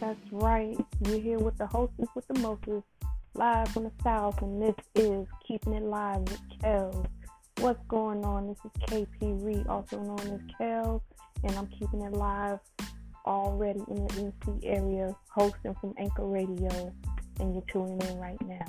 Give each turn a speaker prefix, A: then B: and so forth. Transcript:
A: That's right. You're here with the hostess with the mostest, live from the South, and this is Keeping It Live with Kellz. What's going on? This is KP Reed, also known as Kellz, and I'm keeping it live already in the NC area, hosting from Anchor Radio, and you're tuning in right now.